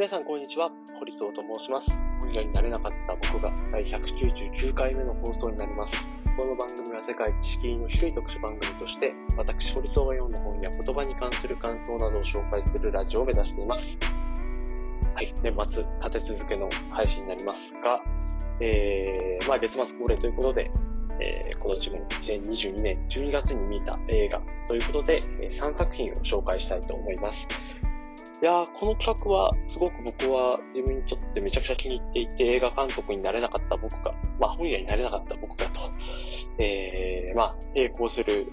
皆さん、こんにちは。堀総と申します。本屋になれなかった僕が第199回目の放送になります。この番組は世界知識の低い特殊番組として、私、堀総が読んだ本や言葉に関する感想などを紹介するラジオを目指しています。はい、年末立て続けの配信になりますが、えー、まあ月末恒例ということで、えー、今年も2022年12月に見た映画ということで、え3作品を紹介したいと思います。いや、この企画は、すごく僕は自分にとってめちゃくちゃ気に入っていて、映画監督になれなかった僕が、まあ本屋になれなかった僕がと、えー、まあ、並行する、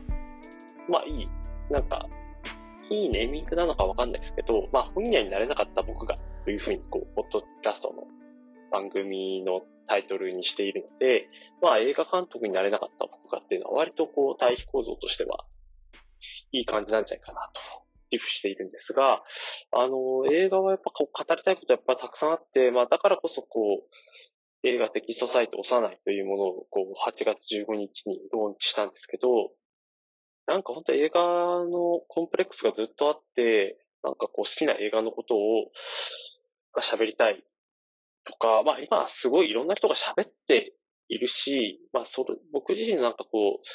まあいい、なんか、いいネーミングなのかわかんないですけど、まあ本屋になれなかった僕が、というふうに、こう、ポッドキャストの番組のタイトルにしているので、まあ映画監督になれなかった僕がっていうのは割とこう対比構造としては、いい感じなんじゃないかなと、リフしているんですが、あの、映画はやっぱこう語りたいことやっぱたくさんあって、まあだからこそこう、映画テキストサイト押さないというものをこう8月15日にローンチしたんですけど、なんか本当映画のコンプレックスがずっとあって、なんかこう好きな映画のことを喋りたいとか、まあ今すごいいろんな人が喋っているし、まあそれ、僕自身なんかこう、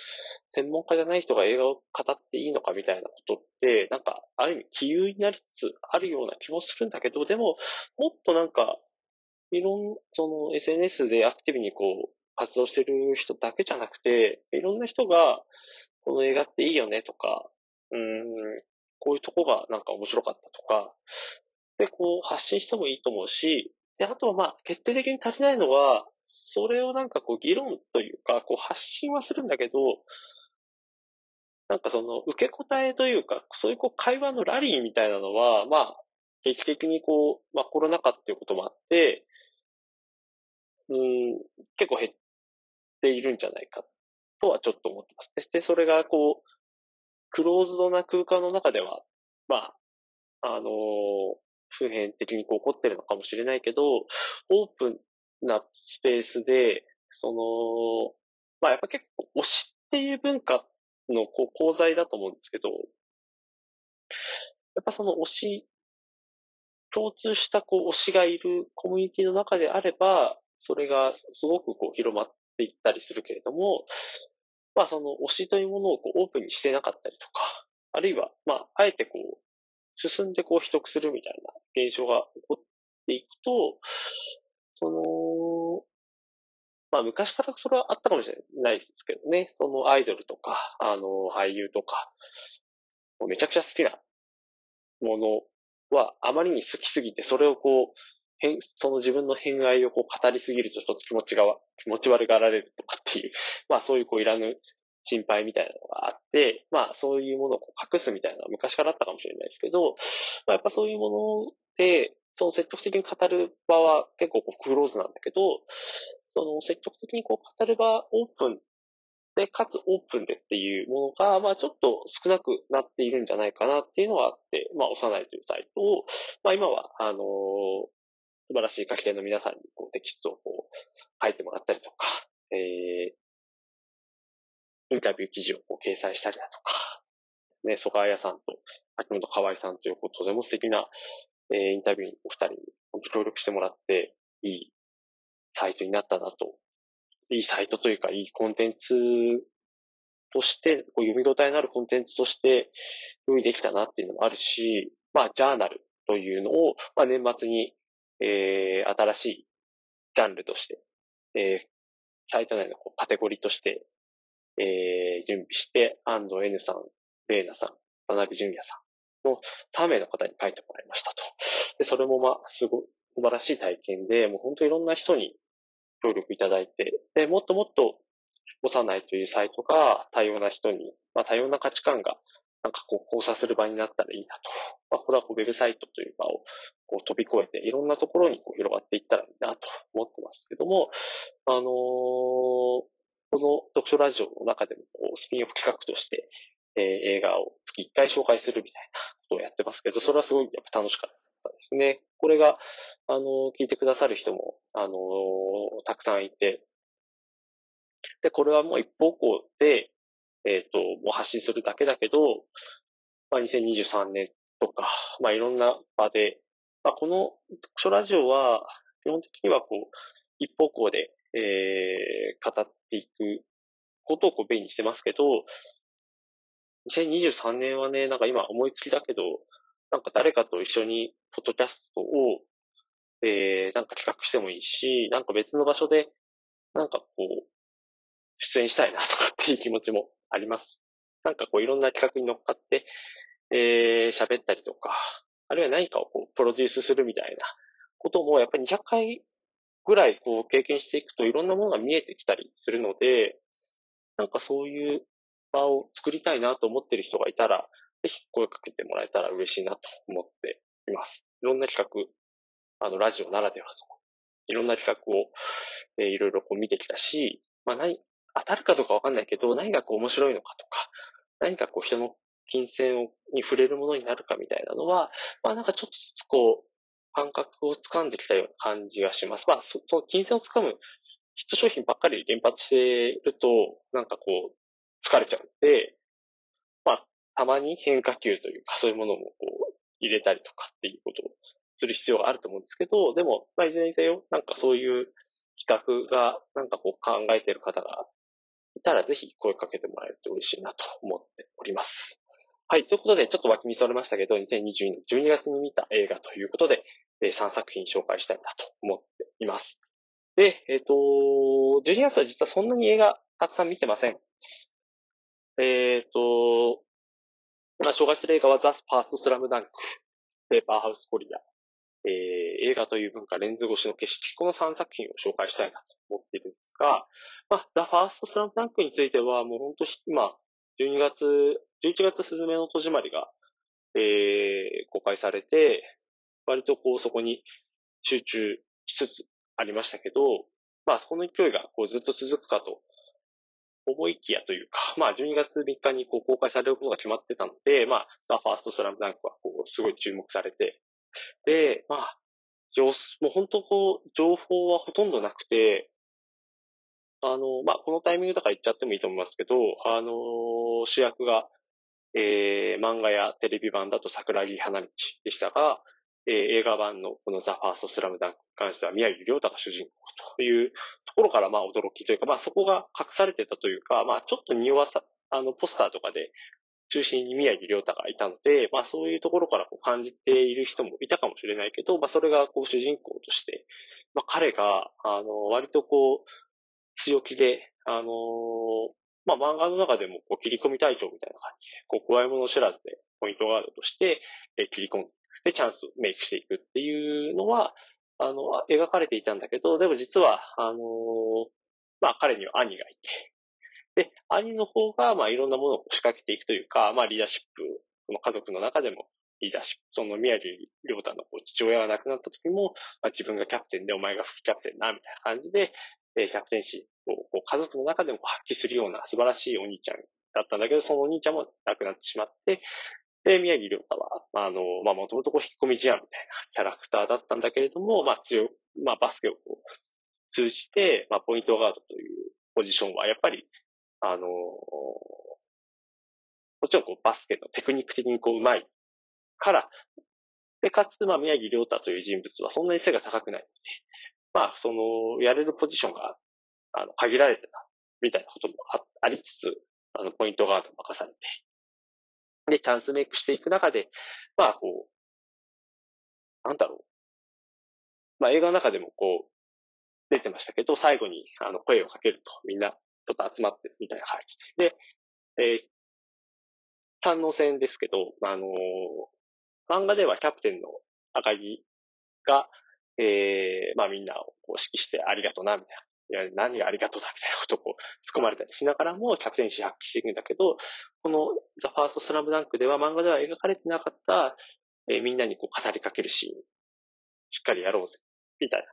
専門家じゃない人が映画を語っていいのかみたいなことって、なんか、ある意味、気憂になりつつあるような気もするんだけど、でも、もっとなんか、いろん、その SNS でアクティブにこう、活動してる人だけじゃなくて、いろんな人が、この映画っていいよねとか、うん、こういうとこがなんか面白かったとか、で、こう、発信してもいいと思うし、で、あとはまあ、決定的に足りないのは、それをなんかこう議論というか、こう発信はするんだけど、なんかその受け答えというか、そういうこう会話のラリーみたいなのは、まあ、定期的にこう、まあコロナ禍っていうこともあって、うん、結構減っているんじゃないかとはちょっと思ってます。そしてそれがこう、クローズドな空間の中では、まあ、あの普遍的にこう起こってるのかもしれないけど、オープンなスペースで、その、まあやっぱ結構推しっていう文化のこう功罪だと思うんですけど、やっぱその推し、共通したこう推しがいるコミュニティの中であれば、それがすごくこう広まっていったりするけれども、まあその推しというものをこうオープンにしてなかったりとか、あるいは、まあ、あえてこう、進んでこう秘匿するみたいな現象が起こっていくと、その、まあ昔からそれはあったかもしれないですけどね、そのアイドルとか、あの、俳優とか、めちゃくちゃ好きなものはあまりに好きすぎて、それをこう、変その自分の偏愛をこう語りすぎるとちょっと気持ちが、気持ち悪がられるとかっていう、まあそういうこういらぬ心配みたいなのがあって、まあそういうものを隠すみたいなのは昔からあったかもしれないですけど、まあやっぱそういうもので、その積極的に語る場は結構こうクローズなんだけど、その積極的にこう語る場オープンで、かつオープンでっていうものが、まあちょっと少なくなっているんじゃないかなっていうのはあって、まあ幼いというサイトを、まあ今は、あのー素晴らしい書き手の皆さんにこうテキストをこう書いてもらったりとか、えー、インタビュー記事をこう掲載したりだとか、ね、曽我彩さんと秋元河合さんというこうとても素敵な、えーインタビューお二人に本当協力してもらって、いいサイトになったなと。いいサイトというか、いいコンテンツとして、こう読み応えのあるコンテンツとして用意できたなっていうのもあるし、まあ、ジャーナルというのを、まあ、年末に、えー、新しいジャンルとして、えー、サイト内のこうカテゴリーとして、えー、準備して、安藤 N さん、レイナさん、田辺淳也さんの3名の方に書いてもらいましたと。で、それもまあ、すごい素晴らしい体験で、もう本当いろんな人に協力いただいて、で、もっともっと、幼いというサイトが多様な人に、まあ多様な価値観が、なんかこう交差する場になったらいいなと。まあこれはこうウェブサイトという場をこう飛び越えて、いろんなところにこう広がっていったらいいなと思ってますけども、あのーこの読書ラジオの中でもこうスピンオフ企画として、えー映画を月1回紹介するみたいなことをやってますけど、それはすごいやっぱ楽しかったですね。これが、あのー聞いてくださる人も、あのーたくさんいて、で、これはもう一方向で、えっ、と、もう発信するだけだけど、まあ、2023年とか、まあ、いろんな場で、まあ、この読書ラジオは、基本的にはこう、一方向で、えー、語っていくことをこう、便にしてますけど、2023年はね、なんか今思いつきだけど、なんか誰かと一緒に、ポッドキャストを、えー、なんか企画してもいいし、なんか別の場所で、なんかこう、出演したいなとかっていう気持ちもあります。なんかこういろんな企画に乗っかって、えー、喋ったりとか、あるいは何かをこう、プロデュースするみたいなことも、やっぱり200回ぐらいこう、経験していくといろんなものが見えてきたりするので、なんかそういう場を作りたいなと思ってる人がいたら、ぜひ声かけてもらえたら嬉しいなと思っています。いろんな企画、あの、ラジオならではの、いろんな企画を、えー、いろいろこう見てきたし、まあ何、当たるかどうかわかんないけど、何がこう面白いのかとか、何かこう人の金銭に触れるものになるかみたいなのは、まあなんかちょっとずつこう、感覚を掴んできたような感じがします。まあそ、その金銭を掴むヒット商品ばっかり連発していると、なんかこう、疲れちゃうんで、まあ、たまに変化球というか、そういうものもこう、入れたりとかっていうことをする必要があると思うんですけど、でも、まあ、いずれにせよ、なんかそういう企画が、なんかこう考えてる方がいたら、ぜひ声かけてもらえると嬉しいなと思っております。はい。ということで、ちょっと脇見それましたけど、2022年12月に見た映画ということで、3作品紹介したいなと思っています。で、えっ、ー、と、12月は実はそんなに映画たくさん見てません。えっ、ー、と、まあ、紹介する映画はザ・ファースト・スラムダンク、ペーパーハウス・コリア、えー、映画という文化、レンズ越しの景色、この3作品を紹介したいなと思っているんですが、まあ、ザ・ファースト・スラムダンクについては、もう本当今、12月、11月スズメの戸締まりが、えー、公開されて、割とこうそこに集中しつつありましたけど、まあそこの勢いがこうずっと続くかと思いきやというか、まあ12月3日にこう公開されることが決まってたので、まあ、ザ・ファースト・スラムダンクはこうすごい注目されて、で、まあ、もう本当こう、情報はほとんどなくて、あの、まあ、このタイミングとか言っちゃってもいいと思いますけど、あの、主役が、えー、漫画やテレビ版だと桜木花道でしたが、えー、映画版のこのザ・ファースト・スラムダンクに関しては宮城亮太が主人公というところからまあ驚きというか、まあそこが隠されてたというか、まあちょっと匂わさ、あのポスターとかで中心に宮城亮太がいたので、まあそういうところからこう感じている人もいたかもしれないけど、まあそれがこう主人公として、まあ彼が、あの、割とこう、強気で、あのまあ漫画の中でもこう切り込み隊長みたいな感じで、こう怖いもの知らずでポイントガードとして、え切り込んで、チャンスメイクしていくっていうのは、あの、描かれていたんだけど、でも実は、あのまあ彼には兄がいて、で、兄の方が、まあいろんなものを仕掛けていくというか、まあリーダーシップ、この家族の中でもリーダーシップ、その宮城亮太の父親が亡くなった時も、まあ、自分がキャプテンでお前が副キャプテンな、みたいな感じで、えキャプテンシーをこう家族の中でも発揮するような素晴らしいお兄ちゃんだったんだけど、そのお兄ちゃんも亡くなってしまって、で、宮城亮太は、あの、まあ、もともとこう引っ込み思案みたいなキャラクターだったんだけれども、まあ、強、まあ、バスケをこう通じて、まあ、ポイントガードというポジションは、やっぱり、あの、もちろんこうバスケのテクニック的にこう上手いから、で、かつ、まあ、宮城亮太という人物はそんなに背が高くないので、まあ、その、やれるポジションが、あの、限られてた、みたいなこともありつつ、あの、ポイントガード任されて、で、チャンスメイクしていく中で、まあ、こう、なんだろう。まあ、映画の中でもこう、出てましたけど、最後に、あの、声をかけると、みんな、ちょっと集まってみたいな感じで。で、えー、反応戦ですけど、あのー、漫画ではキャプテンの赤木が、えー、まあみんなをこう指揮してありがとうな、みたいな。いや、何がありがとうだみたいなことを突っ込まれたりしながらもキャプテンシー発揮していくんだけど、このザ・ファースト・スラムダンクでは漫画では描かれてなかった、えー、みんなにこう語りかけるシーン、しっかりやろうぜ、みたいな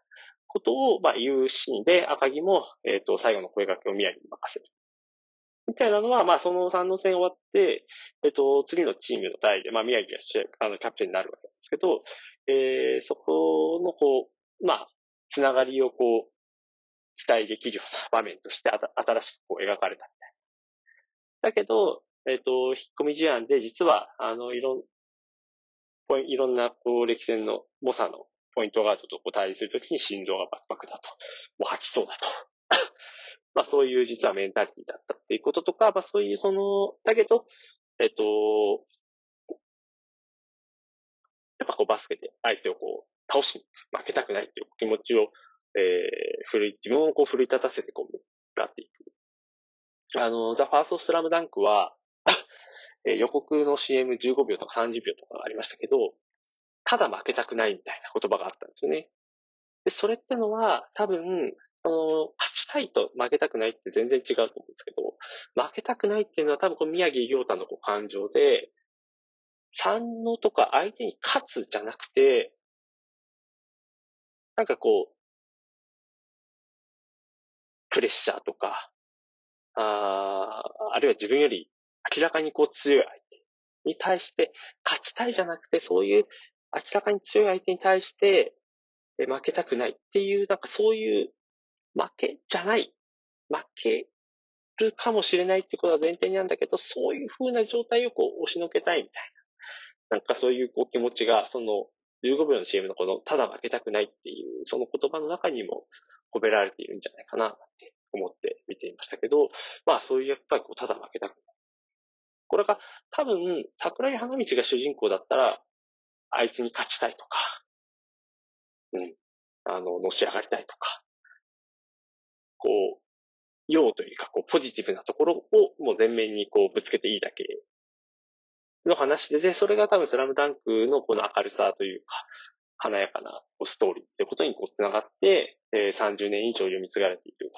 ことを、まあ、言うシーンで、赤木も、えっ、ー、と、最後の声掛けを宮城に任せる。みたいなのは、まあ、その三の戦終わって、えっ、ー、と、次のチームの代で、まあ、宮城があの、キャプテンになるわけなんですけど、えー、そこの、こう、まあ、つながりをこう、期待できるような場面としてあた新しくこう描かれたみたいな。だけど、えっ、ー、と、引っ込み思案で実は、あの、いろん、いろんなこう歴戦の猛者のポイントガードとこう対峙するときに心臓がバクバクだと、もう吐きそうだと。まあそういう実はメンタリティだったっていうこととか、まあそういうその、だけど、えっと、やっぱこうバスケで相手をこう倒しに負けたくないっていう気持ちを、えー、奮い、自分をこう奮い立たせてこう、向かっていく。あの、ザ・ファースト・スラムダンクは、えー、予告の CM15 秒とか30秒とかありましたけど、ただ負けたくないみたいな言葉があったんですよね。で、それってのは多分、あの、勝ちたいと負けたくないって全然違うと思うんですけど、負けたくないっていうのは多分この宮城亮太のこう感情で、三のとか相手に勝つじゃなくて、なんかこう、プレッシャーとか、ああるいは自分より明らかにこう強い相手に対して勝ちたいじゃなくて、そういう明らかに強い相手に対して負けたくないっていう、なんかそういう負けじゃない、負けるかもしれないってことは前提にあるんだけど、そういう風な状態をこう押しのけたいみたいな。なんかそういうこう気持ちが、その15秒の CM のこのただ負けたくないっていう、その言葉の中にも込められているんじゃないかなって思って見ていましたけど、まあそういうやっぱりこうただ負けたくない。これが多分、桜井花道が主人公だったら、あいつに勝ちたいとか、うん、あの、のし上がりたいとか、こう、用というか、こう、ポジティブなところをもう全面にこう、ぶつけていいだけの話で、で、それが多分スラムダンクのこの明るさというか、華やかなストーリーってことにこう、つながって、えー、30年以上読み継がれている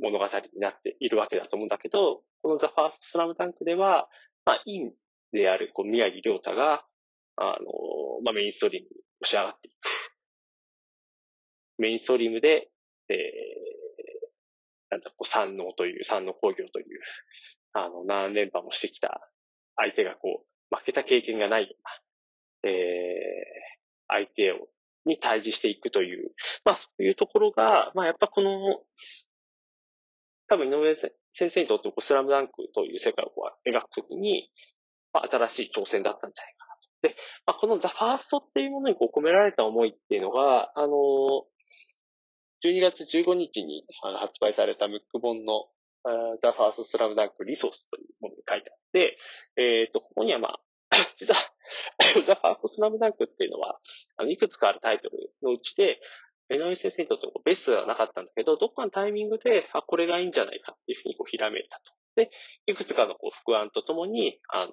物語になっているわけだと思うんだけど、このザ・ファースト・スラムダンクでは、まあ、インであるこう宮城亮太が、あの、まあ、メインストリームに押し上がっていく。メインストリームで、えー、なんだ、こう、三能という、三能工業という、あの、何連覇もしてきた相手がこう、負けた経験がないような、え、相手を、に対峙していくという、まあそういうところが、まあやっぱこの、多分井上先生にとってこうスラムダンクという世界を描くときに、まあ、新しい挑戦だったんじゃないかなと。で、まあ、このザ・ファーストっていうものにこう込められた思いっていうのが、あの12月15日に発売されたムック本のザ・ファースト・スラムダンク・リソースというものに書いてあって、えっ、ー、と、ここにはまあ、実は ザ・ファースト・スラムダンクっていうのは、あの、いくつかあるタイトルのうちで、井上先生にとってベストではなかったんだけど、どっかのタイミングで、あ、これがいいんじゃないかっていうふうにこう、ひらめいたと。で、いくつかのこう、副案とともに、あのー、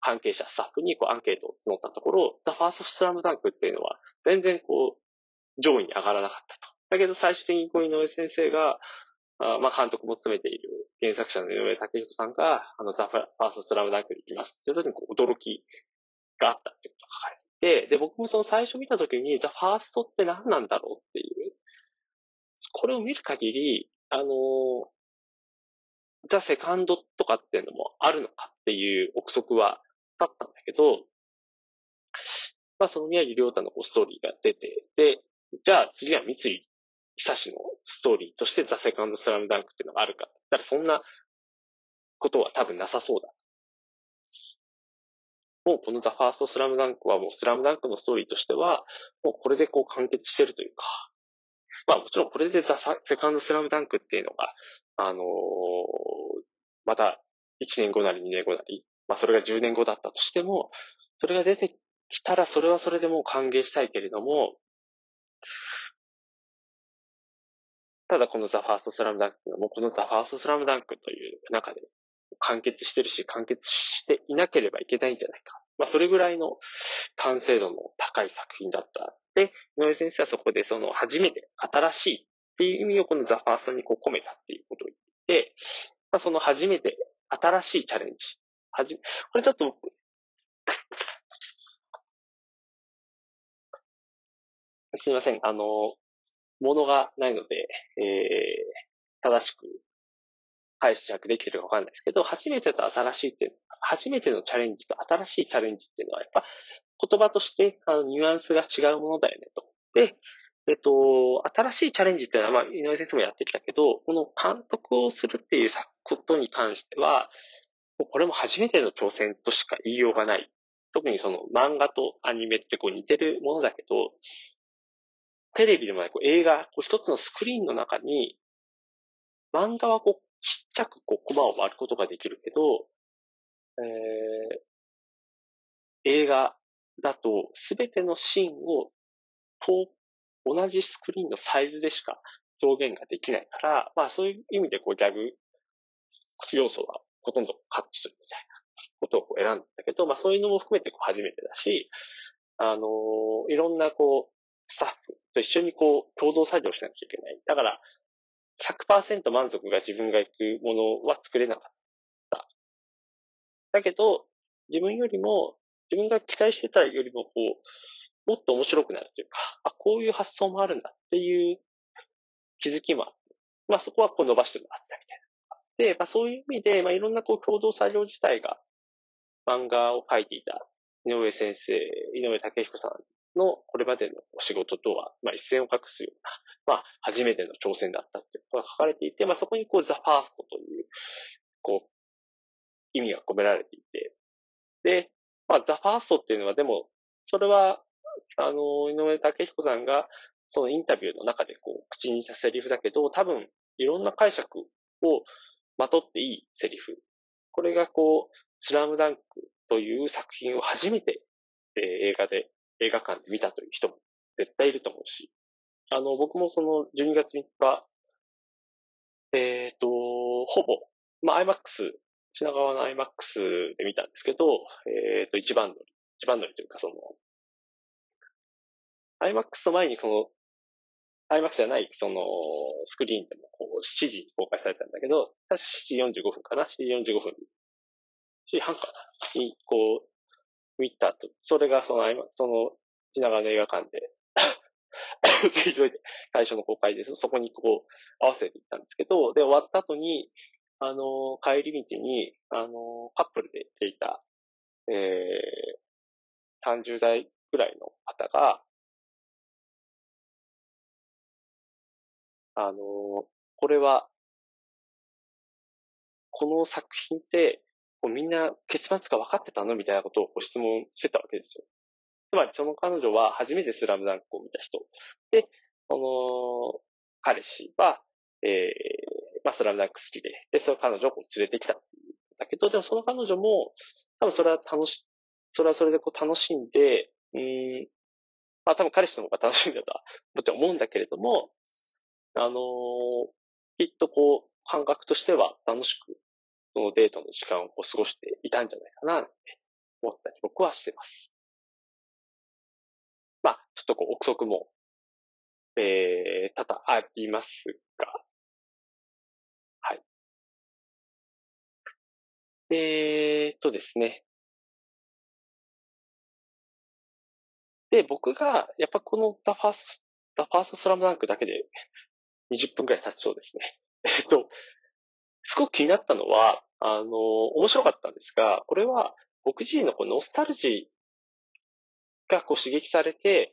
関係者、スタッフにこうアンケートを募ったところ、ザ・ファースト・スラムダンクっていうのは、全然こう、上位に上がらなかったと。だけど最終的に井上先生が、あまあ監督も務めている原作者の井上武彦さんが、あのザ・ファースト・スラムダンクに行きます。っていう時にこう驚きがあったってことが書かれて、で、僕もその最初見た時にザ・ファーストって何なんだろうっていう、これを見る限り、あのザ・セカンドとかっていうのもあるのかっていう憶測はあったんだけど、まあその宮城亮太のストーリーが出て、で、じゃあ次は三井久志のストーリーとしてザ・セカンド・スラムダンクっていうのがあるか。だからそんなことは多分なさそうだ。もうこのザ・ファースト・スラムダンクはもうスラムダンクのストーリーとしては、もうこれでこう完結してるというか、まあもちろんこれでザ・セカンド・スラムダンクっていうのが、あのー、また1年後なり2年後なり、まあそれが10年後だったとしても、それが出てきたらそれはそれでもう歓迎したいけれども、ただこのザ・ファースト・スラムダンクもうこのザ・ファースト・スラムダンクという中で完結してるし、完結していなければいけないんじゃないか。まあ、それぐらいの完成度の高い作品だった。で、井上先生はそこでその初めて新しいっていう意味をこのザ・ファーストにこう込めたっていうことを言って、まあ、その初めて新しいチャレンジ。はじ、これちょっとすみません。あの、ものがないので、えー、正しく解釈できてるかわかんないですけど、初めてと新しいっていう、初めてのチャレンジと新しいチャレンジっていうのは、やっぱ言葉としてあのニュアンスが違うものだよねと。で、えっと、新しいチャレンジっていうのは、まあ、井上先生もやってきたけど、この監督をするっていうことに関しては、もうこれも初めての挑戦としか言いようがない。特にその漫画とアニメってこう似てるものだけど、テレビでもないこう映画、こう一つのスクリーンの中に、漫画はこうちっちゃくこうコマを割ることができるけど、えー、映画だと全てのシーンをと同じスクリーンのサイズでしか表現ができないから、まあそういう意味でこうギャグ要素はほとんどカットするみたいなことをこう選んだけど、まあそういうのも含めてこう初めてだし、あのー、いろんなこう、スタッフと一緒にこう、共同作業しなきゃいけない。だから、100%満足が自分が行くものは作れなかった。だけど、自分よりも、自分が期待してたよりもこう、もっと面白くなるというか、あ、こういう発想もあるんだっていう気づきもあって、まあそこはこう伸ばしてもらったみたいな。で、まあそういう意味で、まあいろんなこう共同作業自体が漫画を描いていた井上先生、井上武彦さんのこれまでのお仕事とは、まあ一線を画すような、まあ初めての挑戦だったっていうことが書かれていて、まあそこにこうザ・ファーストという、こう、意味が込められていて、で、まあザ・ファーストっていうのはでも、それは、あの、井上武彦さんが、そのインタビューの中でこう、口にしたセリフだけど、多分、いろんな解釈をまとっていいセリフ。これがこう、スラムダンクという作品を初めて、えー、映画で、映画館で見たという人も絶対いると思うし、あの、僕もその12月3日、えっ、ー、と、ほぼ、まあ、IMAX、品川の IMAX で見たんですけど、えっ、ー、と、一番乗り、一番乗りというかその、IMAX の前にその、IMAX じゃない、その、スクリーンでもこう、7時に公開されたんだけど、確か7時45分かな ?7 時45分。時半かな？に、こう、見たと。それがその、その、品川の映画館で、最初の公開です。そこにこう、合わせていったんですけど、で、終わった後に、あの、帰り道に、あの、カップルで行っていた、えー、30代ぐらいの方が、あの、これは、この作品ってこうみんな結末が分かってたのみたいなことをこう質問してたわけですよ。つまりその彼女は初めてスラムダンクを見た人。で、その、彼氏は、えー、まあ、スラムダンク好きで、で、その彼女を連れてきたんだけど、でもその彼女も、多分それは楽し、それはそれでこう楽しんで、うん、まあ多分彼氏の方が楽しんだ とは、もちろん思うんだけれども、あのー、きっとこう、感覚としては楽しくそのデートの時間を過ごしていたんじゃないかな、って思ったり僕はしてます。まあ、ちょっとこう、憶測も、えー、多々ありますが、はい。えー、とですね。で、僕が、やっぱこの The First, The First Slam Dunk だけで 20分くらい経ちそうですね。えっと、すごく気になったのは、あの、面白かったんですが、これは僕自身のこのノスタルジーがこう刺激されて、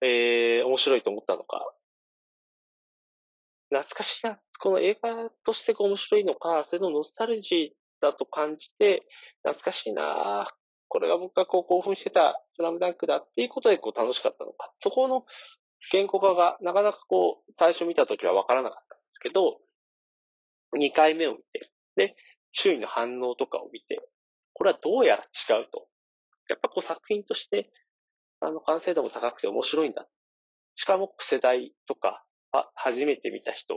えー、面白いと思ったのか、懐かしいな、この映画としてこう面白いのか、それのノスタルジーだと感じて、懐かしいな。これが僕がこう興奮してたスラムダンクだっていうことでこう楽しかったのか。そこの言語化がなかなかこう、最初見た時はわからなかったんですけど、2回目を見て、で、周囲の反応とかを見て、これはどうやら違うと。やっぱこう作品として、あの、完成度も高くて面白いんだ。しかも世代とか、あ、初めて見た人、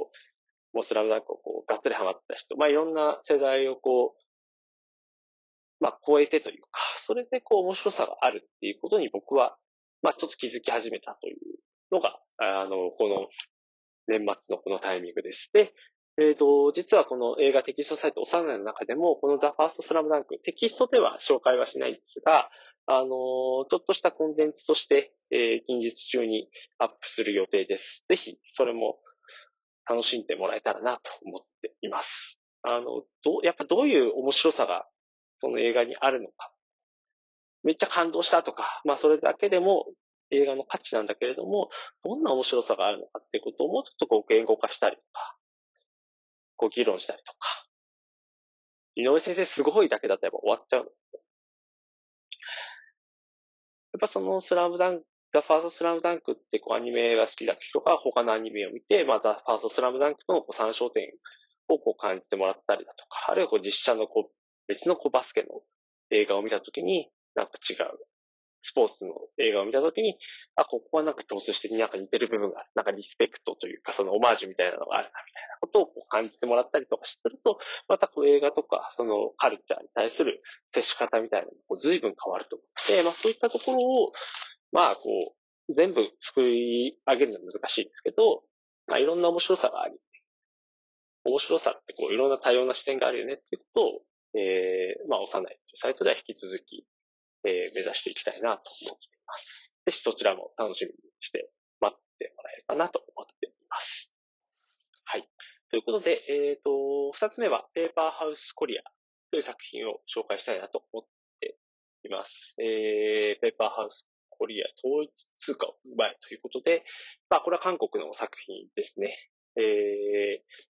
もうスラムダンクをこう、がっつりハマった人、まあいろんな世代をこう、まあ超えてというか、それでこう面白さがあるっていうことに僕は、まあちょっと気づき始めたというのが、あの、この年末のこのタイミングです。で、えっ、ー、と、実はこの映画テキストサイト、幼いの中でも、このザ・ファーストスラムダンク、テキストでは紹介はしないんですが、あのちょっとしたコンテンツとして、えー、近日中にアップする予定です。ぜひ、それも楽しんでもらえたらなと思っています。あの、どう、やっぱどういう面白さが、その映画にあるのか。めっちゃ感動したとか、まあそれだけでも映画の価値なんだけれども、どんな面白さがあるのかっていうことをもうちょっとこう言語化したりとか、こう議論したりとか。井上先生すごいだけだとやっぱ終わっちゃうやっ。ぱそのスラムダンク、ザ・ファーストスラムダンクってこうアニメが好きな人が他のアニメを見て、まあザ・ファーストスラムダンクとのこう参照点をこう感じてもらったりだとか、あるいはこう実写のこう別のこうバスケの映画を見たときに、なんか違うスポーツの映画を見たときに、あ、ここはなんか共通してなんか似てる部分がある。なんかリスペクトというか、そのオマージュみたいなのがあるな、みたいなことを感じてもらったりとかすると、またこう映画とか、そのカルチャーに対する接し方みたいなのも随分変わると思って、まあそういったところを、まあこう、全部作り上げるのは難しいですけど、まあいろんな面白さがあり、面白さってこういろんな多様な視点があるよねっていうことを、えー、まあ、幼いサイトでは引き続き、えー、目指していきたいなと思っています。ぜひそちらも楽しみにして待ってもらえればなと思っています。はい。ということで、えっ、ー、と、二つ目は、ペーパーハウスコリアという作品を紹介したいなと思っています。えー、ペーパーハウスコリア統一通貨を奪えということで、まあ、これは韓国の作品ですね。えー、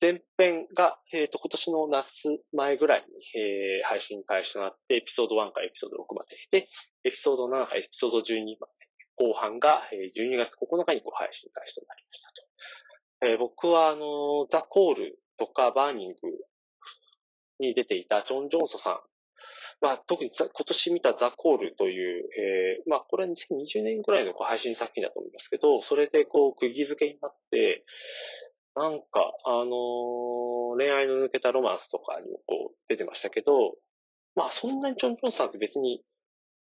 前編が、えっ、ー、と、今年の夏前ぐらいに、えー、配信開始となって、エピソード1からエピソード6までで、エピソード7からエピソード12まで、後半が、えー、12月9日にこう配信開始となりましたと。えー、僕は、あのザ・コールとかバーニングに出ていたジョン・ジョンソさん。まあ、特に今年見たザ・コールという、えー、まあ、これは2020年ぐらいのこう配信作品だと思いますけど、それでこう、釘付けになって、なんか、あのー、恋愛の抜けたロマンスとかにもこう出てましたけど、まあそんなにチョン・ジョンさんって別に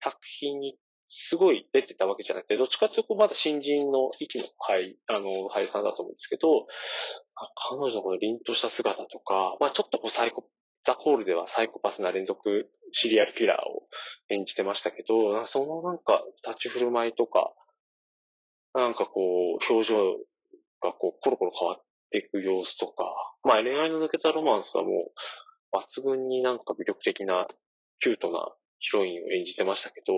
作品にすごい出てたわけじゃなくて、どっちかっていうとまだ新人の息の俳、あの、俳優さんだと思うんですけど、彼女のこの凛とした姿とか、まあちょっとこうサイコ、ザ・コールではサイコパスな連続シリアルキラーを演じてましたけど、そのなんか立ち振る舞いとか、なんかこう、表情がこう、コロコロ変わっていく様子とか、まあ恋愛の抜けたロマンスはもう、抜群になんか魅力的な、キュートなヒロインを演じてましたけど、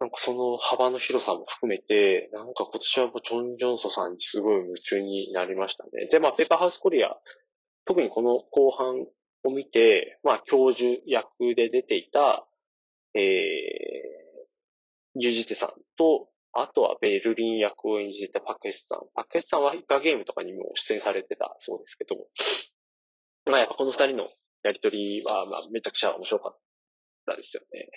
なんかその幅の広さも含めて、なんか今年はもうジョン・ジョンソさんにすごい夢中になりましたね。で、まあ、ペーパーハウスコリア、特にこの後半を見て、まあ、教授役で出ていた、えー、ユジテさんと、あとはベルリン役を演じてたパクスさん。パクスさんはイカゲームとかにも出演されてたそうですけど、まあやっぱこの二人のやりとりは、まあめちゃくちゃ面白かったですよね。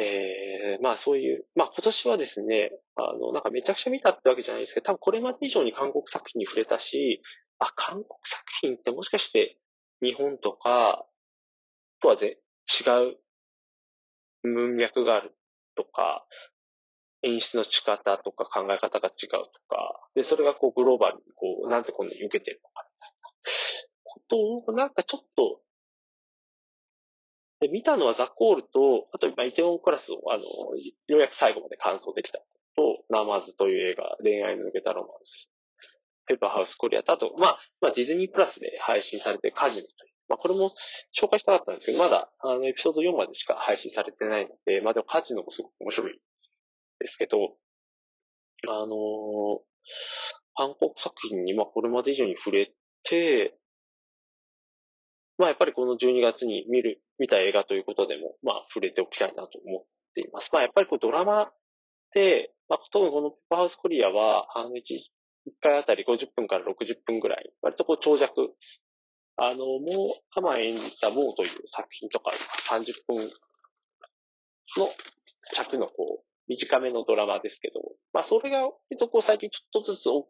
えー、まあそういう、まあ今年はですね、あの、なんかめちゃくちゃ見たってわけじゃないですけど、多分これまで以上に韓国作品に触れたし、あ、韓国作品ってもしかして日本とかとはぜ違う文脈があるとか、演出の仕方とか考え方が違うとか、で、それがこうグローバルにこう、なんでこんなに受けてるのかみたいなことを、なんかちょっと、で、見たのはザ・コールと、あと今、イテウォンクラスを、あの、ようやく最後まで完走できたと、ナマズという映画、恋愛の抜けたロマンス、ペーパーハウスコリアと、あと、まあ、まあ、ディズニープラスで配信されてカジノという、まあ、これも紹介したかったんですけど、まだ、あの、エピソード4までしか配信されてないので、まあ、でもカジノもすごく面白いですけど、あの、韓国作品に、まあ、これまで以上に触れて、まあ、やっぱりこの12月に見る、見た映画ということでも、まあ、触れておきたいなと思っています。まあ、やっぱりこうドラマって、まあ、特にこのペッパーハウスコリアは、あの、1、回あたり50分から60分ぐらい、割とこう長尺、あの、もう、カマ演じたモーという作品とか、30分の尺のこう、短めのドラマですけど、まあそれが割とこう最近ちょっとずつ多く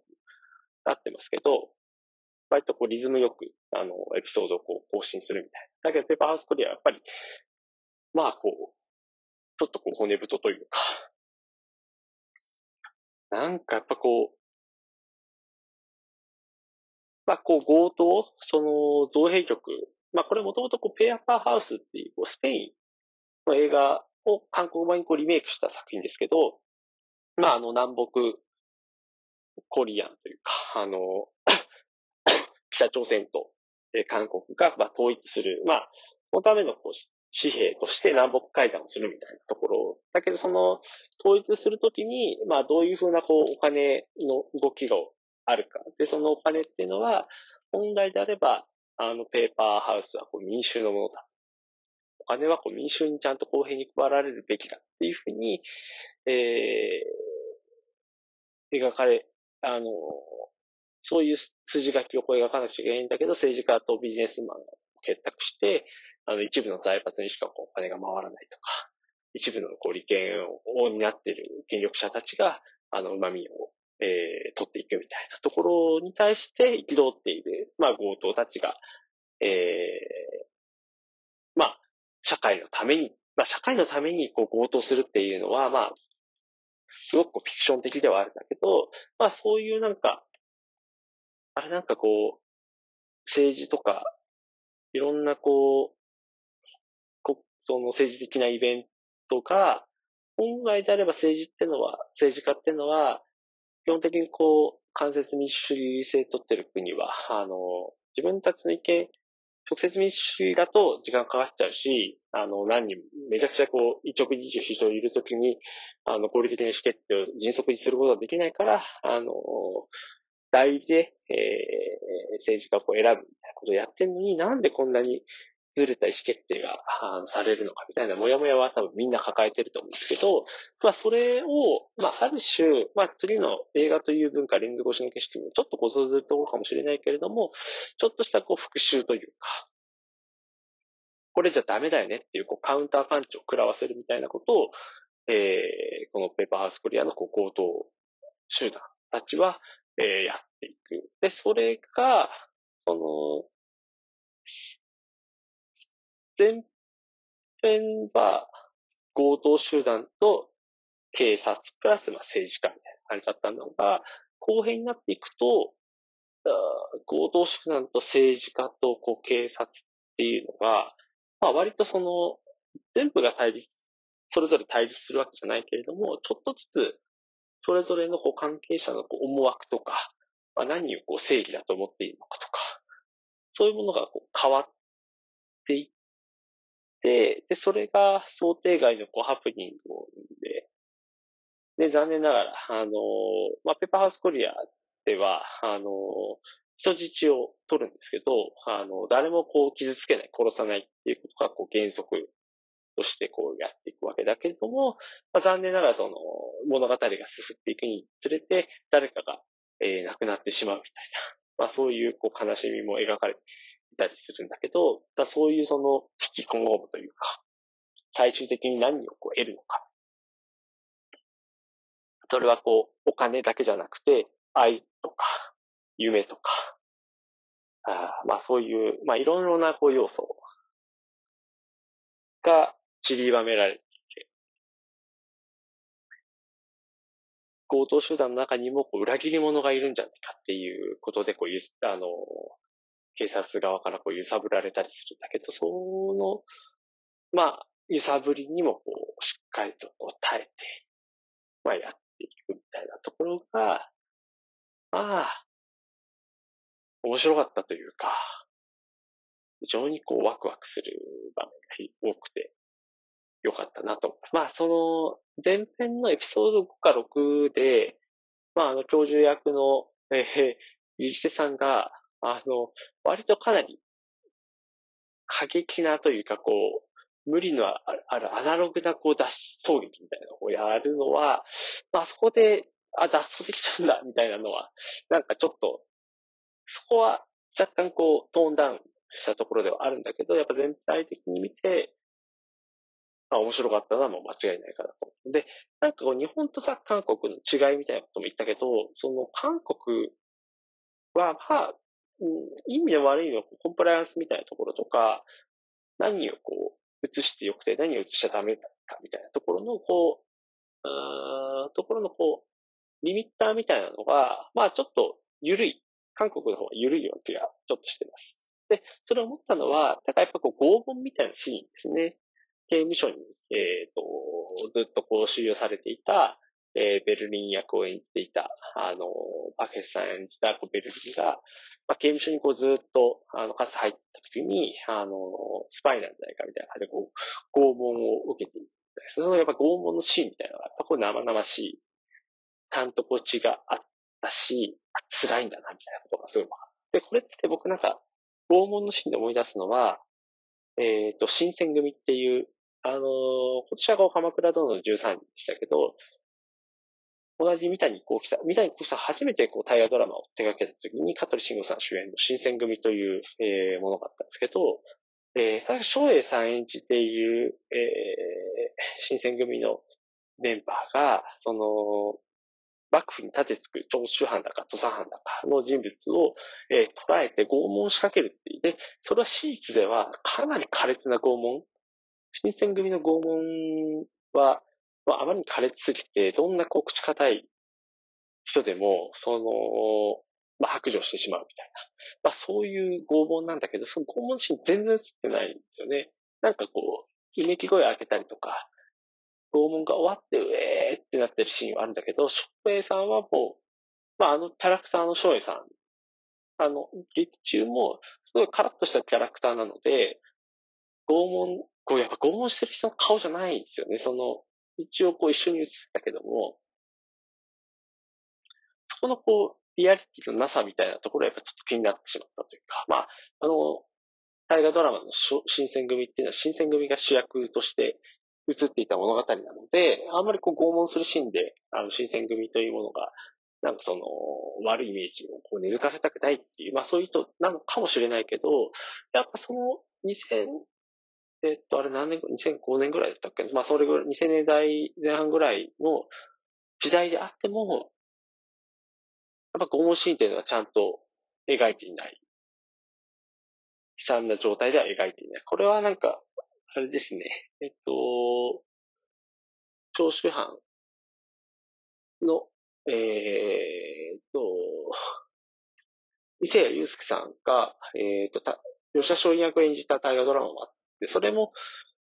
なってますけど、割とこうリズムよく、あの、エピソードをこう更新するみたいな。だけどペーパーハウスコリアはやっぱり、まあこう、ちょっとこう骨太というか、なんかやっぱこう、まあこう強盗、その造幣局、まあこれもともとこうペーパーハウスっていうこうスペインの映画を韓国版にこうリメイクした作品ですけど、まあ、あの、南北コリアンというか、あの、北朝鮮と韓国が、まあ、統一する、まあ、そのためのこう紙幣として南北会談をするみたいなところ。だけど、その、統一するときに、まあ、どういうふうな、こう、お金の動きがあるか。で、そのお金っていうのは、本来であれば、あの、ペーパーハウスはこう民衆のものだ。金はこう民衆にちゃんと公平に配られるべきだっていうふうに、えー、描かれ、あの、そういう筋書きをこう描かなくちゃいけないんだけど、政治家とビジネスマンが結託して、あの、一部の財閥にしかこうお金が回らないとか、一部のこう利権を担っている権力者たちが、あの、旨味を、えー、取っていくみたいなところに対して憤っている、まあ、強盗たちが、えー、社会のために、まあ、社会のためにこう強盗するっていうのは、まあ、すごくこうフィクション的ではあるんだけど、まあ、そういうなんか、あれなんかこう、政治とか、いろんなこう、こその政治的なイベントが、本来であれば政治ってのは、政治家ってのは、基本的にこう、間接民主主義制取ってる国は、あの、自分たちの意見、直接民主主義だと時間かかっちゃうし、あの、何人、めちゃくちゃこう、一直二十人いるときに、あの、合理的な意思決定を迅速にすることができないから、あの、代理で、えー、政治家を選ぶみたいなことをやってるのに、なんでこんなにずれた意思決定がされるのかみたいなもやもやは多分みんな抱えてると思うんですけど、まあそれを、まあある種、まあ次の映画という文化、レンズ越しの景色にちょっとこそずるところかもしれないけれども、ちょっとしたこう復習というか、これじゃダメだよねっていうこうカウンターパンチを食らわせるみたいなことを、えー、このペーパーハウスコリアのこう強盗集団たちは、えー、やっていく。で、それが、その、前編は強盗集団と警察プラスまあ政治家みたいな感じだったのが、後編になっていくと、強盗集団と政治家とこう警察っていうのが、まあ割とその、全部が対立、それぞれ対立するわけじゃないけれども、ちょっとずつそれぞれのこう関係者のこう思惑とか、まあ、何をこう正義だと思っているのかとか、そういうものがこう変わっていって、で、それが想定外のこうハプニングを生んで、で、残念ながら、あの、まあ、ペッパーハウスコリアでは、あの、人質を取るんですけど、あの、誰もこう傷つけない、殺さないっていうことがこう原則としてこうやっていくわけだけれども、まあ、残念ながらその物語が進っていくにつれて、誰かが、えー、亡くなってしまうみたいな、まあそういうこう悲しみも描かれてたりするんだけど、だそういうその引き込むというか、最終的に何をこう得るのか。それはこう、お金だけじゃなくて、愛とか、夢とか、あまあそういう、まあいろいろなこう要素が散りばめられていて、強盗集団の中にもこう裏切り者がいるんじゃないかっていうことで、こう、あの、警察側からこう揺さぶられたりするんだけど、その、まあ、揺さぶりにもこう、しっかりとこう耐えて、まあやっていくみたいなところが、まあ、面白かったというか、非常にこうワクワクする場面が多くて、よかったなと。まあ、その、前編のエピソード5か6で、まあ、あの、教授役の、えー、ゆじてさんが、あの、割とかなり、過激なというか、こう、無理のあるアナログなこう脱走劇みたいなのをやるのは、まあそこで、あ、脱走できたんだ、みたいなのは、なんかちょっと、そこは若干こう、トーンダウンしたところではあるんだけど、やっぱ全体的に見て、まあ面白かったのはもう間違いないかなと。で、なんかこう日本とさ、韓国の違いみたいなことも言ったけど、その韓国は、まあ、意味で悪い意味でもコンプライアンスみたいなところとか、何をこう、映してよくて何を映しちゃダメかみたいなところの、こう、うところのこう、リミッターみたいなのが、まあちょっと緩い。韓国の方が緩いような気がちょっとしてます。で、それを思ったのは、だからやっぱこう拷問みたいなシーンですね。刑務所に、えっ、ー、と、ずっとこう収容されていた、えー、ベルリン役を演じていた、あの、バケスさん演じたベルリンが、まあ、刑務所にこうずっと、あの、かつ入った時に、あの、スパイなんじゃないかみたいな感じで、こう、拷問を受けていた。そのやっぱ拷問のシーンみたいなのが、やっぱこう生々しい、ちゃんとこう血があったし、辛いんだな、みたいなことがすごい分かる。で、これって僕なんか、拷問のシーンで思い出すのは、えっ、ー、と、新選組っていう、あのー、今年は鎌倉殿の13人でしたけど、同じ三谷幸喜さん、三谷幸喜さん初めてこう大河ドラマを手掛けた時に、香取慎吾さん主演の新選組という、えー、ものがあったんですけど、えー、確か翔英さん演じている、えー、新選組のメンバーが、その、幕府に立てつく長州藩だか土佐藩だかの人物を、えー、捉えて拷問しかけるっていう。で、それは史実ではかなり苛烈な拷問。新選組の拷問は、あ、あまりに苛烈すぎて、どんなこう口堅い人でも、その、まあ、白状してしまうみたいな。まあ、そういう拷問なんだけど、その拷問シーン全然映ってないんですよね。なんかこう、いめき声を上げたりとか、拷問が終わって、うえーってなってるシーンはあるんだけど、翔平さんはもう、まあ、あのキャラクターの翔平さん、あの、劇中も、すごいカラッとしたキャラクターなので、拷問、こう、やっぱ拷問してる人の顔じゃないんですよね。その、一応こう一緒に映ったけども、そこのこう、リアリティのなさみたいなところはやっぱちょっと気になってしまったというか、まあ、あの、大河ドラマの新選組っていうのは新選組が主役として映っていた物語なので、あんまりこう拷問するシーンで、あの、新選組というものが、なんかその、悪いイメージをこう根付かせたくないっていう、まあそういう人なのかもしれないけど、やっぱその2000、えっと、あれ何年、2005年ぐらいだったっけ？まあそれぐらい、2000年代前半ぐらいの時代であっても、やっぱ拷問シーンっていうのはちゃんと描いていない。悲惨な状態では描いていない。これはなんか、あれですね。えっと、長州藩の、えー、っと、伊勢谷友介さんが、えー、っと、た、吉田松陰役を演じた大河ドラマもあって、それも、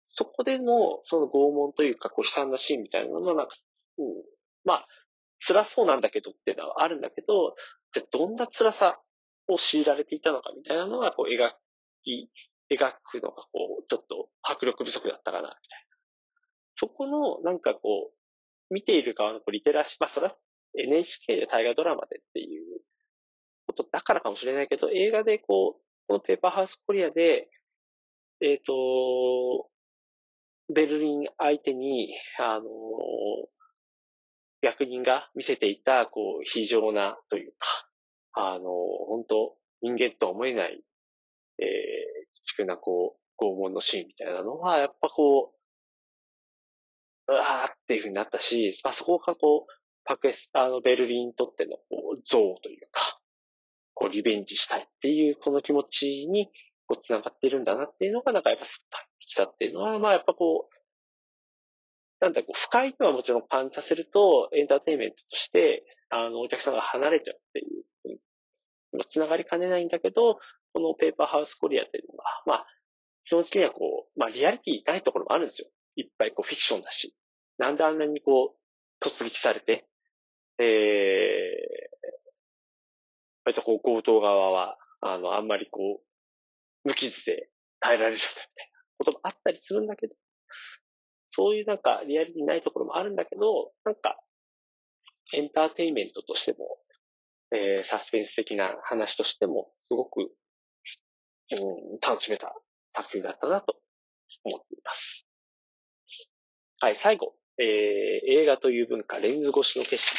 そこでの、その拷問というか、こう悲惨なシーンみたいなのは、なんか、うん、まあ、辛そうなんだけどっていうのはあるんだけど、じゃどんな辛さを強いられていたのかみたいなのが、こう、描き描くのがこう、ちょっと迫力不足だったかな、みたいな。そこの、なんかこう、見ている側のこうリテラシー、まあそれは NHK で大河ドラマでっていうことだからかもしれないけど、映画でこう、このペーパーハウスコリアで、えっ、ー、と、ベルリン相手に、あの役人が見せていた、こう、非常なというか、あの本当人間とは思えない、えー、粛なこう、拷問のシーンみたいなのは、やっぱこう、うわーっていう風になったし、まあ、そこがこう、パクエス、あの、ベルリンにとってのこう、像というか、こう、リベンジしたいっていうこの気持ちに、こう、繋がってるんだなっていうのが、なんかやっぱスッときたっていうのは、まあやっぱこう、なんだこう、不快とはもちろん感じさせると、エンターテインメントとして、あの、お客さんが離れちゃうっていう、繋がりかねないんだけど、このペーパーハウスコリアっていうのが、まあ、基本的にはこう、まあ、リアリティないところもあるんですよ。いっぱいこう、フィクションだし。なんであんなにこう、突撃されて、えー、割とこう、強盗側は、あの、あんまりこう、無傷で耐えられるみたいなこともあったりするんだけど、そういうなんかリアリティないところもあるんだけど、なんか、エンターテインメントとしても、えー、サスペンス的な話としても、すごくうん、楽しめた作品だったなと思っています。はい、最後、えー、映画という文化、レンズ越しの景色。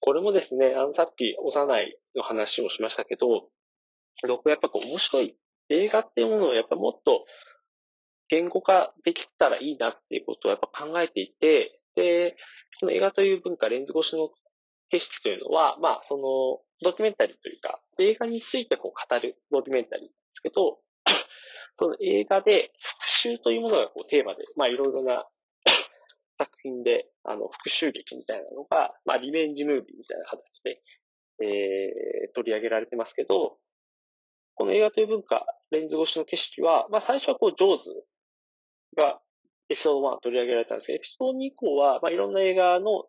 これもですね、あの、さっき幼いの話をしましたけど、僕やっぱこう面白い映画っていうものをやっぱもっと言語化できたらいいなっていうことをやっぱ考えていて、で、この映画という文化、レンズ越しの景色というのは、まあ、その、ドキュメンタリーというか、映画についてこう語るドキュメンタリーですけど、その映画で復讐というものがこうテーマで、まあいろいろな 作品で、あの、復讐劇みたいなのが、まあリベンジムービーみたいな形で、えー、取り上げられてますけど、この映画という文化、レンズ越しの景色は、まあ最初はこう、ジョーズがエピソード1取り上げられたんですけど、エピソード2以降は、まあいろんな映画の、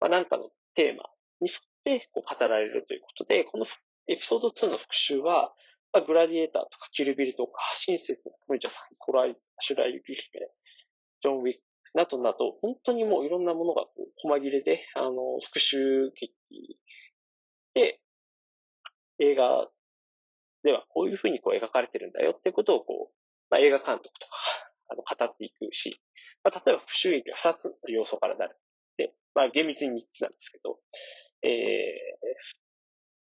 まあなんかのテーマに沿ってこう語られるということで、このエピソード2の復讐は、まあ、グラディエーターとかキルビルとか、親切なムイチャさん、コライ、シュライユキ姫、ジョン・ウィックなどなど、本当にもういろんなものがこう細切れで、あの、復讐劇で、映画ではこういうふうにこう描かれてるんだよっていうことをこう、まあ、映画監督とか、あの、語っていくし、まあ、例えば、復讐劇は2つの要素からなる。で、まあ、厳密に3つなんですけど、えー、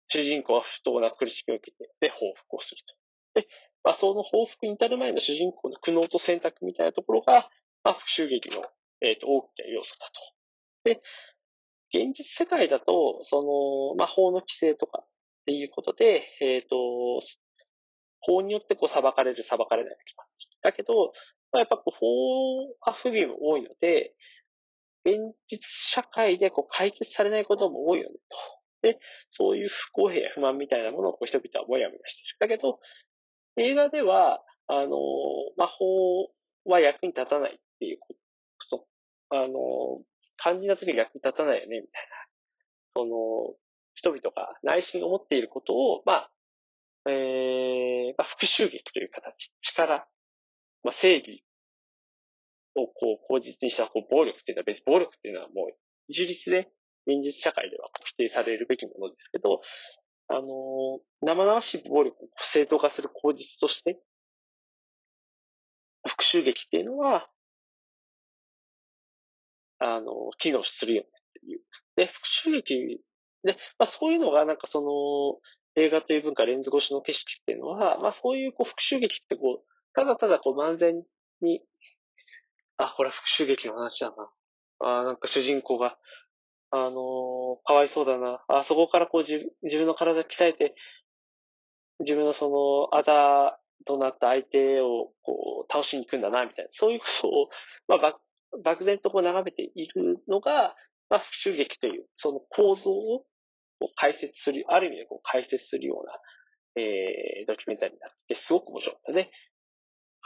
主人公は不当な苦しみを受けて、で、報復をすると。で、まあ、その報復に至る前の主人公の苦悩と選択みたいなところが、まあ、復讐劇の、えっ、ー、と、大きな要素だと。で、現実世界だと、その、まあ、法の規制とかっていうことで、えっ、ー、と、法によってこう裁かれる、裁かれないが決まっている。だけど、まあ、やっぱこう法が不備も多いので、現実社会でこう解決されないことも多いよねと。で、そういう不公平や不満みたいなものをこう人々はもやもやしている。だけど、映画では、あの、まあ、法は役に立たないっていうこと、あの、肝心な時に役に立たないよね、みたいな。その、人々が内心を持っていることを、まあ、えー、まあ、復讐劇という形、力、まあ、正義をこう、口実にしたこう暴力っていうのは別に、暴力っていうのはもう、一律で現実社会では否定されるべきものですけど、あのー、生々しい暴力を正当化する口実として、復讐劇っていうのは、あの、機能するよねっていう。で、復讐劇で、まあそういうのがなんかその、映画という文化、レンズ越しの景色っていうのは、まあそういうこう復讐劇ってこう、ただただこう漫然に、あ、これは復讐劇の話だな。あなんか主人公が、あのー、かわいそうだな。あそこからこう自自分の体鍛えて、自分のその、あだとなった相手をこう倒しに行くんだな、みたいな。そういうことを、まあ、漠然とこう眺めているのが、まあ、復讐劇という、その構造を解説する、ある意味でこう解説するような、えー、ドキュメンタリーになって、すごく面白かったね。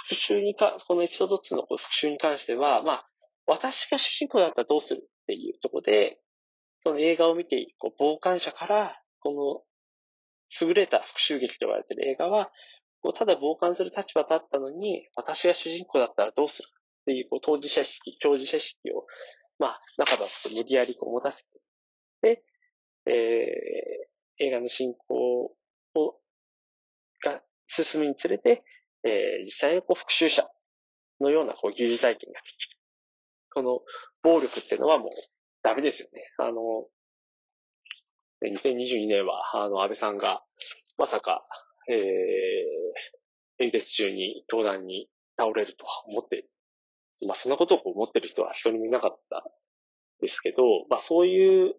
復讐にか、このエピソード2のこ復讐に関しては、まあ、私が主人公だったらどうするっていうところで、その映画を見ている、こう、傍観者から、この、優れた復讐劇と言われている映画は、こうただ傍観する立場だったのに、私が主人公だったらどうするっていう、こう、当事者意識、当事者意識を、まあ、中だと無理やりこう持たせて、えー、映画の進行を、が進むにつれて、えー、実際にこう、復讐者のようなこう、疑似体験ができる。この、暴力っていうのはもう、ダメですよね。あの、2022年は、あの、安倍さんが、まさか、えー、演説中に、登壇に倒れるとは思って、まあ、そんなことを思ってる人は一人もいなかったですけど、まあ、そういう、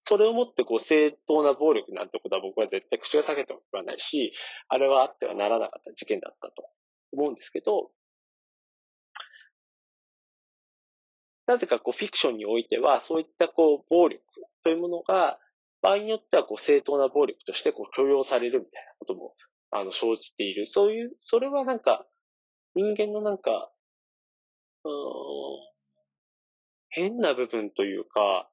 それをもってこう正当な暴力なんてことは僕は絶対口が裂けても言わないし、あれはあってはならなかった事件だったと思うんですけど、なぜかこうフィクションにおいては、そういったこう暴力というものが、場合によってはこう正当な暴力としてこう許容されるみたいなことも、あの、生じている。そういう、それはなんか、人間のなんか、うん、変な部分というか、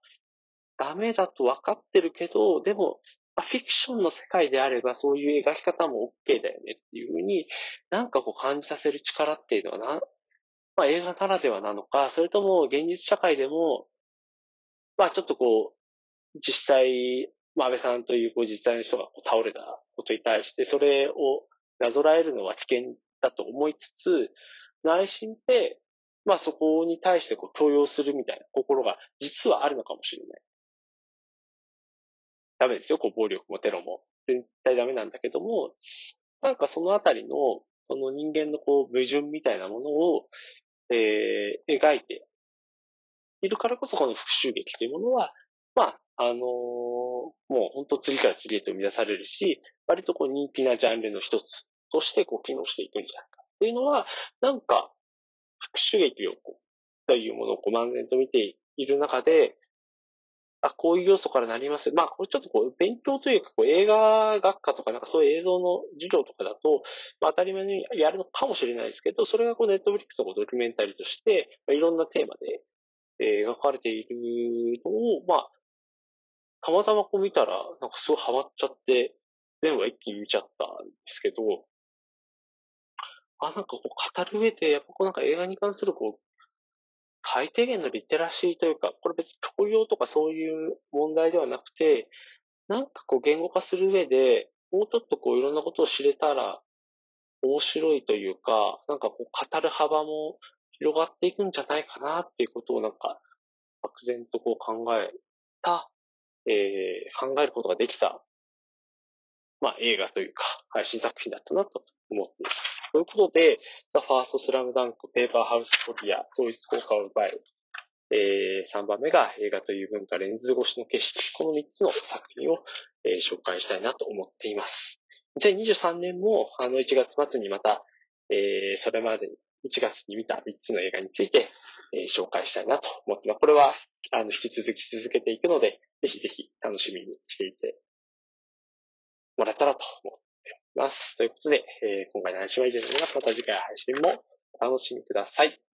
ダメだと分かってるけど、でも、フィクションの世界であればそういう描き方も OK だよねっていうふうに、なんかこう感じさせる力っていうのはな、まあ、映画ならではなのか、それとも現実社会でも、まあちょっとこう、実際、まあ安倍さんというこう実際の人がこう倒れたことに対して、それをなぞらえるのは危険だと思いつつ、内心で、まあそこに対してこう強要するみたいな心が実はあるのかもしれない。ダメですよ、こう暴力もテロも。絶対ダメなんだけども、なんかそのあたりの、その人間のこう矛盾みたいなものを、えー、描いているからこそこの復讐劇というものは、まあ、あのー、もう本当次から次へと生み出されるし、割とこう人気なジャンルの一つとしてこう機能していくんじゃないかっていうのは、なんか、復讐劇をこう、というものをこう漫然と見ている中で、あ、こういう要素からなります。まあ、これちょっとこう、勉強というか、こう、映画学科とか、なんかそういう映像の授業とかだと、まあ、当たり前にやるのかもしれないですけど、それがこう、ネットフリックスのドキュメンタリーとして、まあ、いろんなテーマで、えー、描かれているのを、まあ、たまたまこう見たら、なんかすごいハマっちゃって、全部一気に見ちゃったんですけど、あ、なんかこう、語る上で、やっぱこうなんか映画に関するこう、最低限のリテラシーというか、これ別に教養とかそういう問題ではなくて、なんかこう言語化する上で、もうちょっとこういろんなことを知れたら面白いというか、なんかこう語る幅も広がっていくんじゃないかなっていうことをなんか、漠然とこう考えた、えー、考えることができた、まあ映画というか、配信作品だったなと思っています。ということで、The First Slam Dunk, Paper House Korea, 統一効果を奪える。えー、3番目が映画という文化レンズ越しの景色。この3つの作品を、えー、紹介したいなと思っています。2023年も、あの、1月末にまた、えー、それまでに1月に見た3つの映画について、えー、紹介したいなと思っています。これは、あの、引き続き続けていくので、ぜひぜひ楽しみにしていてもらえたらと思っています。ということで、えー、今回の配信は以上になります。また次回の配信もお楽しみください。